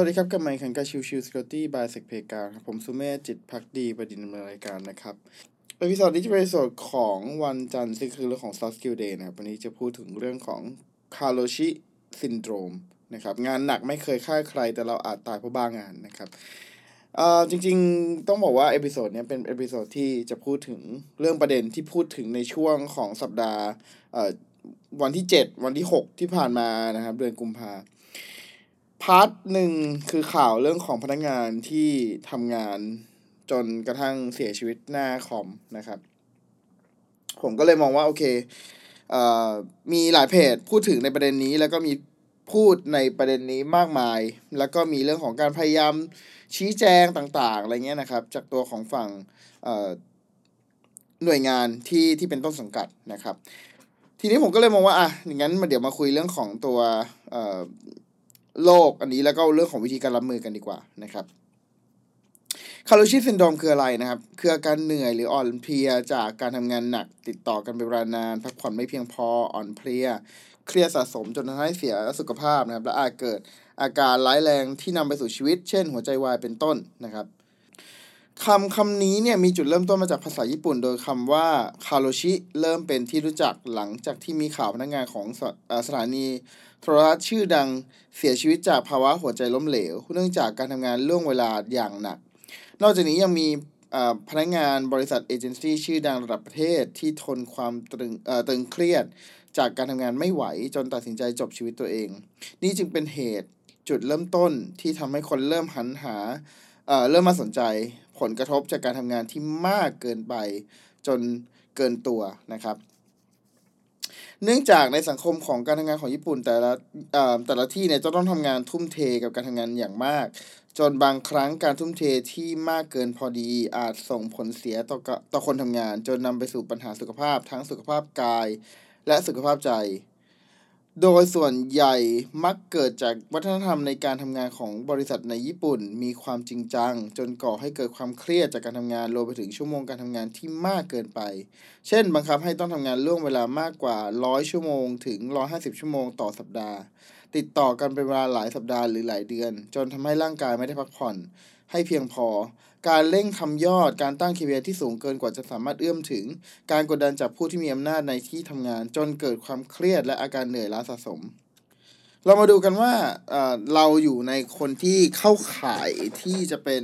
สวัสดีครับกับไมค์คันกาชิวชิวสกอตตี้บายเซกเพกาครับผมสุเมธจิตภักดีบดินทร์ดำเนินรายการนะครับ episode นี้จะเป็น episode ของวันจันทร์ซึ่งคือเรื่องของ soft skill day นะครับ วันนี้จะพูดถึงเรื่องของ Karoshi syndrome นะครับ งานหนักไม่เคยฆ่าใครแต่เราอาจตายเพราะบ้างานนะครับเอ่อจริงๆต้องบอกว่า episode นี้เป็น episode ที่จะพูดถึงเรื่องประเด็นที่พูดถึงในช่วงของสัปดาห์เอ่อวันที่ 7 วันที่ 6 ที่ผ่านมานะครับเดือนกุมภาพ พาร์ทหนึ่งคือข่าวเรื่องของพนักงานที่ทำงานจนกระทั่งเสียชีวิตหน้าคอมนะครับ ผมก็เลยมองว่าโอเคเอ่อมีหลายเพจพูดถึงในประเด็นนี้ แล้วก็มีพูดในประเด็นนี้มากมาย แล้วก็มีเรื่องของการพยายามชี้แจงต่าง ๆ อะไรเงี้ยนะครับ จากตัวของฝั่งหน่วยงานที่ที่เป็นต้นสังกัดนะครับ ทีนี้ผมก็เลยมองว่าอะอย่างนั้นมาเดี๋ยวมาคุยเรื่องของตัว โรคอันนี้แล้วก็เรื่องของวิธีการรับมือกันดีกว่านะครับคาร์โลชิซินโดมคืออะไรนะครับ คืออาการเหนื่อยหรืออ่อนเพลียจากการทำงานหนักติดต่อกันเป็นเวลานาน พักผ่อนไม่เพียงพออ่อนเพลีย เครียดสะสมจนทำให้เสียสุขภาพนะครับ และอาจเกิดอาการร้ายแรงที่นำไปสู่ชีวิต เช่น หัวใจวายเป็นต้นนะครับ คำคำนี้เนี่ยมีจุดเริ่มต้นมาจากภาษาญี่ปุ่น โดยคำว่าคาโรชิเริ่มเป็นที่รู้จักหลังจากที่มีข่าวพนักงานของสอสถานีโทรทัศน์ชื่อดังเสียชีวิตจากภาวะหัวใจล้มเหลว เนื่องจากการทำงานล่วงเวลาอย่างหนัก นอกจากนี้ยังมีพนักงานบริษัทเอเจนซี่ชื่อดังระดับประเทศที่ทนความตึงเอ่อตึงเครียด จากการทำงานไม่ไหวจนตัดสินใจจบชีวิตตัวเอง นี่จึงเป็นเหตุจุดเริ่มต้นที่ทำให้คนเริ่มหันหาเริ่มมาสนใจ ผลกระทบจากการทำงานที่มากเกินไปจนเกินตัวนะครับ เนื่องจากในสังคมของการทำงานของญี่ปุ่นแต่ละแต่ละที่เนี่ยจะต้องทำงานทุ่มเทกับการทำงานอย่างมาก จนบางครั้งการทุ่มเทที่มากเกินพอดีอาจส่งผลเสียต่อต่อคนทำงาน จนนำไปสู่ปัญหาสุขภาพทั้งสุขภาพกาย และสุขภาพใจ โดยส่วนใหญ่มักเกิดจากวัฒนธรรมในการทำงานของบริษัทในญี่ปุ่น มีความจริงจัง จนก่อให้เกิดความเครียดจากการทำงานรวมไปถึงชั่วโมงการทำงานที่มากเกินไป เช่น บังคับให้ต้องทำงานล่วงเวลามากกว่า 100 ชั่วโมง ถึง 150 ชั่วโมงต่อสัปดาห์ ติดต่อกันเป็นเวลาหลายสัปดาห์หรือหลายเดือน จนทำให้ร่างกายไม่ได้พักผ่อน ให้เพียงพอ การเร่งทำยอดการตั้ง KPI ที่สูงเกินกว่าจะสามารถเอื้อมถึง การกดดันจากผู้ที่มีอำนาจในที่ทำงาน จนเกิดความเครียดและอาการเหนื่อยล้าสะสม เรามาดูกันว่าเราอยู่ในคนที่เข้าข่ายที่จะเป็น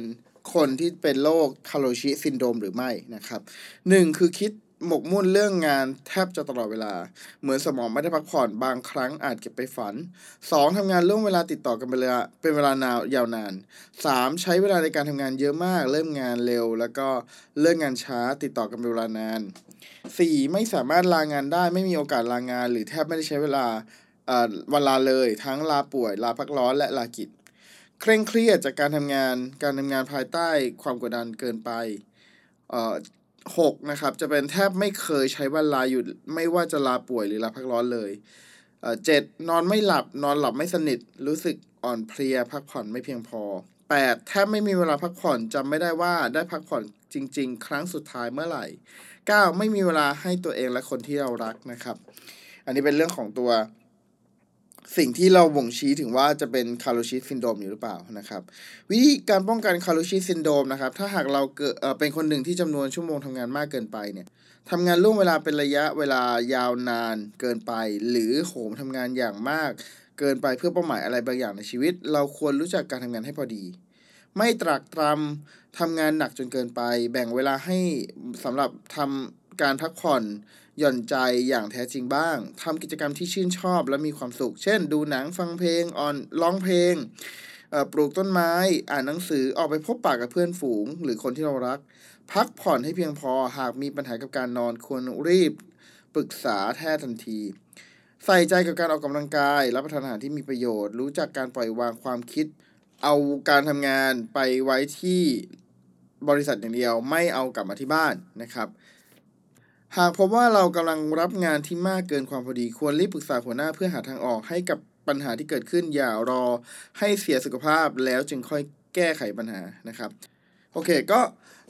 คนที่เป็นโรคคาโรชิซินโดมหรือไม่นะครับหนึ่งคือคิด หมกมุ่นเรื่องงานแทบจะตลอดเวลา เหมือนสมองไม่ได้พักผ่อนบางครั้งอาจเก็บไปฝัน 2. ทำงานล่วงเวลาติดต่อกันเป็นเวลาเป็นเวลานานยาวนาน 3. ใช้เวลาในการทำงานเยอะมาก เริ่มงานเร็ว แล้วก็เลิกงานช้าติดต่อกันเป็นเวลานาน 4. ไม่สามารถลางานได้ไม่มีโอกาสลางาน หรือแทบไม่ได้ใช้เวลาเอ่อวันลาเลยทั้งลาป่วย ลาพักร้อนและลากิจ เคร่งเครียดจากการทำงานการทำงานภายใต้ความกดดันเกินไป เอ่อหกนะครับ จะเป็นแทบไม่เคยใช้วันลาหยุด ไม่ว่าจะลาป่วยหรือลาพักร้อนเลยเอ่อเจ็ดนอนไม่หลับนอนหลับไม่สนิท รู้สึกอ่อนเพลีย พักผ่อนไม่เพียงพอแปดแทบไม่มีเวลาพักผ่อนจำไม่ได้ว่าได้พักผ่อนจริง ๆ ครั้งสุดท้ายเมื่อไหร่เก้าไม่มีเวลาให้ตัวเองและคนที่เรารักนะครับ อันนี้เป็นเรื่องของตัว สิ่งที่เราบ่งชี้ถึงว่าจะเป็น Karoshi syndrome อยู่หรือเปล่านะครับ วิธีการป้องกัน Karoshi syndrome นะครับ ถ้าหากเราเกิดเป็นคนหนึ่งที่จำนวนชั่วโมงทำงานมากเกินไปเนี่ยทำงานล่วงเวลาเป็นระยะเวลายาวนานเกินไป หรือโหมทำงานอย่างมากเกินไปเพื่อเป้าหมายอะไรบางอย่างในชีวิต เราควรรู้จักการทำงานให้พอดี ไม่ตรากตรำทำงานหนักจนเกินไป แบ่งเวลาให้สำหรับทำ การพักผ่อนหย่อนใจอย่างแท้จริงบ้างทำกิจกรรมที่ชื่นชอบและมีความสุข เช่น ดูหนังฟังเพลงออนร้องเพลงปลูกต้นไม้ อ่านหนังสือออกไปพบปะกับเพื่อนฝูง หรือคนที่เรารัก พักผ่อนให้เพียงพอหากมีปัญหากับการนอนควรรีบปรึกษาแพทย์ทันที ใส่ใจกับการออกกำลังกาย รับประทานอาหารที่มีประโยชน์ รู้จักการปล่อยวางความคิด เอาการทำงานไปไว้ที่บริษัทอย่างเดียวไม่เอากลับมาที่บ้านนะครับ หากพบว่าเรากำลังรับงานที่มากเกินความพอดี ควรรีบปรึกษาหัวหน้าเพื่อหาทางออกให้กับปัญหาที่เกิดขึ้นอย่ารอให้เสียสุขภาพแล้วจึงค่อยแก้ไขปัญหานะครับ โอเค ก็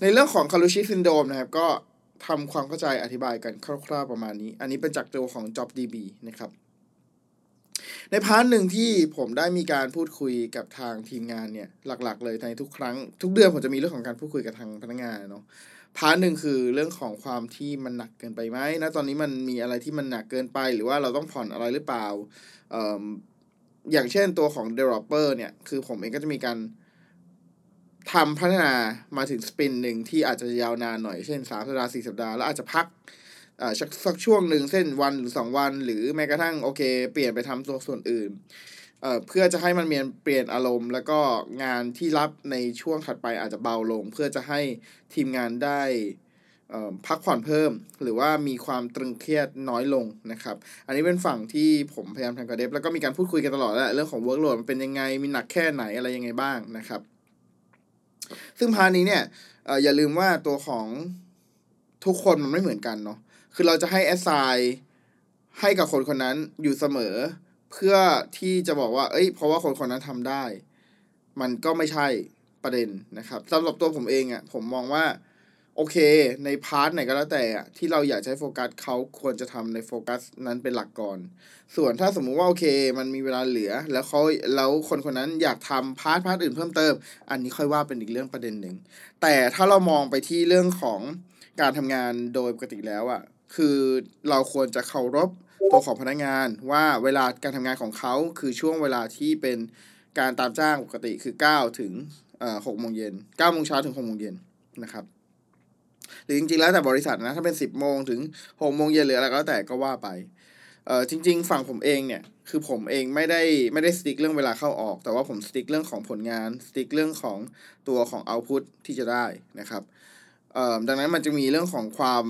ในเรื่องของ Karoshi syndrome นะครับ ก็ทำความเข้าใจอธิบายกันคร่าวๆประมาณนี้ อันนี้เป็นจากตัวของ JobsDB นะครับ ใน part หนึ่งที่ผมได้มีการพูดคุยกับทางทีมงานเนี่ยหลักๆ เลยในทุกครั้ง ทุกเดือนผมจะมีเรื่องของการพูดคุยกับทางพนักงานเนาะ part หนึ่งคือเรื่องของความที่มันหนักเกินไปไหมนะตอนนี้มันมีอะไรที่มันหนักเกินไป หรือว่าเราต้องผ่อนอะไรหรือเปล่าเอ่ออย่างเช่นตัวของ developer เนี่ย คือผมเองก็จะมีการทำพัฒนามาถึงสปินหนึ่งที่อาจจะยาวนานหน่อย เช่นสามสัปดาห์สี่สัปดาห์ แล้วอาจจะพักอ่าสักสักช่วงหนึ่งเส้นวันหรือสองวัน หรือแม้กระทั่งโอเค เปลี่ยนไปทำตัวส่วนอื่น เพื่อจะให้มันเมียนเปลี่ยนอารมณ์ แล้วก็งานที่รับในช่วงถัดไปอาจจะเบาลง เพื่อจะให้ทีมงานได้พักผ่อนเพิ่ม หรือว่ามีความตรึงเครียดน้อยลงนะครับ อันนี้เป็นฝั่งที่ผมพยายามทำกับเดฟแล้วก็มีการพูดคุยกันตลอดแหละเรื่องของ workload มันเป็นยังไงมีหนักแค่ไหนอะไรยังไงบ้างนะครับ ซึ่ง part นี้เนี่ยอย่าลืมว่าตัวของทุกคนมันไม่เหมือนกันเนาะคือเราจะให้ assign ให้กับคนคนนั้นอยู่เสมอ เพื่อที่จะบอกว่า เอ้ย เพราะว่าคนคนนั้นทำได้ มันก็ไม่ใช่ประเด็นนะครับสำหรับตัวผมเองอะ่ะ ผมมองว่า โอเค ใน part ไหนก็แล้วแต่อะที่เราอยากให้โฟกัสเขาควรจะทำในโฟกัสนั้นเป็นหลักก่อน ส่วนถ้าสมมุติว่าโอเค มันมีเวลาเหลือ แล้วเขาแล้วคนคนนั้นอยากทำ part part อื่นเพิ่มเติม อันนี้ค่อยว่าเป็นอีกเรื่องประเด็นหนึ่ง แต่ถ้าเรามองไปที่เรื่องของการทำงานโดยปกติแล้วอะ่ะ คือเราควรจะเคารพ ตัวของพนักงานว่าเวลาการทำงานของเขาคือช่วงเวลาที่เป็นการตามจ้างปกติคือเก้าถึงหกโมงเย็นเก้าโมงเช้าถึงหกโมงเย็นนะครับ หรือจริงๆแล้วแต่บริษัทนะ ถ้าเป็นสิบโมงถึงหกโมงเย็นหรืออะไรก็แล้วแต่ก็ว่าไปเอ่อจริง ๆ ฝั่งผมเองเนี่ย คือผมเองไม่ได้ไม่ได้ strict เรื่องเวลาเข้าออก แต่ว่าผม strict เรื่องของผลงาน strict เรื่องของตัวของ output ที่จะได้นะครับเอ่อดังนั้นมันจะมีเรื่องของความ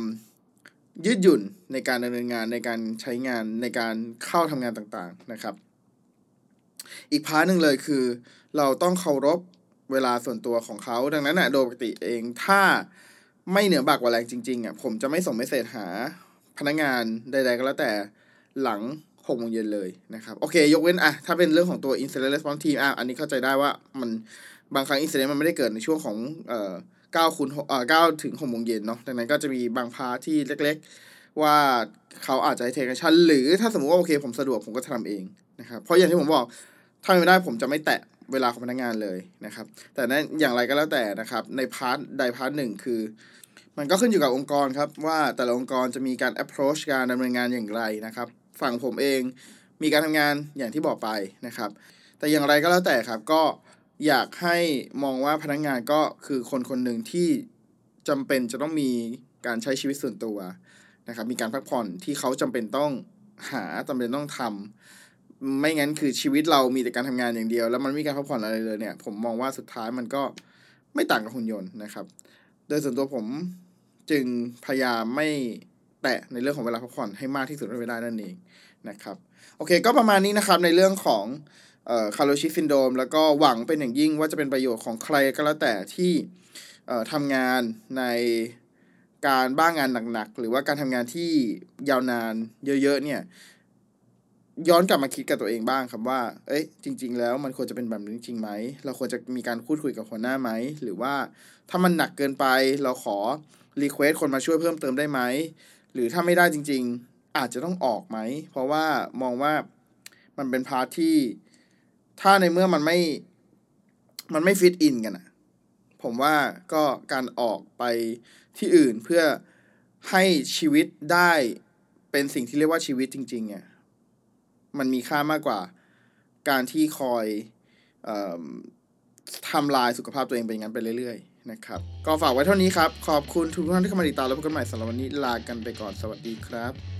ยืดหยุ่นในการดำเนินงานในการใช้งานในการเข้าทำงานต่างๆนะครับ อีก part หนึ่งเลยคือ เราต้องเคารพเวลาส่วนตัวของเขาดังนั้นอะโดยปกติเองถ้าไม่เหลือบ่ากว่าแรงจริงๆอะผมจะไม่ส่ง message หาพนักงานใด ๆ ก็แล้วแต่หลังหกโมงเย็นเลยนะครับ โอเค ยกเว้นอะถ้าเป็นเรื่องของตัว incident response team อะอันนี้เข้าใจได้ว่ามันบางครั้ง incident มันไม่ได้เกิดในช่วงของเอ่อ เก้าคูณเอ่อเก้าถึงหกโมงเย็นเนาะดังนั้นก็จะมีบาง part ที่เล็กๆ ว่าเขาอาจจะให้ take action หรือถ้าสมมติว่าโอเคผมสะดวกผมก็ทำเองนะครับ เพราะอย่างที่ผมบอกถ้าไม่ได้ผมจะไม่แตะเวลาของพนักงานเลยนะครับ แต่นั้นอย่างไรก็แล้วแต่นะครับ ใน part ใด part หนึ่งคือ มันก็ขึ้นอยู่กับองค์กรครับ ว่าแต่ละองค์กรจะมีการ approach การดำเนินงานอย่างไรนะครับ ฝั่งผมเองมีการทำงานอย่างที่บอกไปนะครับ แต่อย่างไรก็แล้วแต่ครับก็ อยากให้มองว่าพนักงานก็คือคนคนหนึ่งที่จำเป็นจะต้องมีการใช้ชีวิตส่วนตัวนะครับ มีการพักผ่อนที่เขาจำเป็นต้องหาจำเป็นต้องทำไม่งั้นคือชีวิตเรามีแต่การทำงานอย่างเดียว แล้วมันไม่มีการพักผ่อนอะไรเลยเนี่ย ผมมองว่าสุดท้ายมันก็ไม่ต่างกับหุ่นยนต์นะครับ โดยส่วนตัวผมจึงพยายามไม่แตะในเรื่องของเวลาพักผ่อนให้มากที่สุดเป็นไปได้นั่นเองนะครับ โอเค ก็ประมาณนี้นะครับในเรื่องของ คาร์โลชิซินโดมแล้วก็หวังเป็นอย่างยิ่งว่าจะเป็นประโยชน์ของใครก็แล้วแต่ที่ทำงานในการบ้างงานหนักๆ หรือว่าการทำงานที่ยาวนานเยอะๆเนี่ยย้อนกลับมาคิดกับตัวเองบ้างครับว่า เอ้ย จริง ๆ แล้วมันควรจะเป็นแบบนี้จริงไหม เราควรจะมีการพูดคุยกับหัวหน้าไหม หรือว่าถ้ามันหนักเกินไป เราขอ request คนมาช่วยเพิ่มเติมได้ไหม หรือถ้าไม่ได้จริง ๆ อาจจะต้องออกไหม เพราะว่ามองว่ามันเป็น part ที่ ถ้าในเมื่อมันไม่ มันไม่ fit in กันอะผมว่าก็การออกไปที่อื่นเพื่อให้ชีวิตได้เป็นสิ่งที่เรียกว่าชีวิตจริงๆเนี่ยมันมีค่ามากกว่าการที่คอยออทำลายสุขภาพตัวเองไปอย่างนั้นไปเรื่อยๆนะครับ ก็ฝากไว้เท่านี้ครับ ขอบคุณทุกท่านที่เข้ามาติดตามแล้วพบกันใหม่สำหรับวันนี้ลากันไปก่อนสวัสดีครับ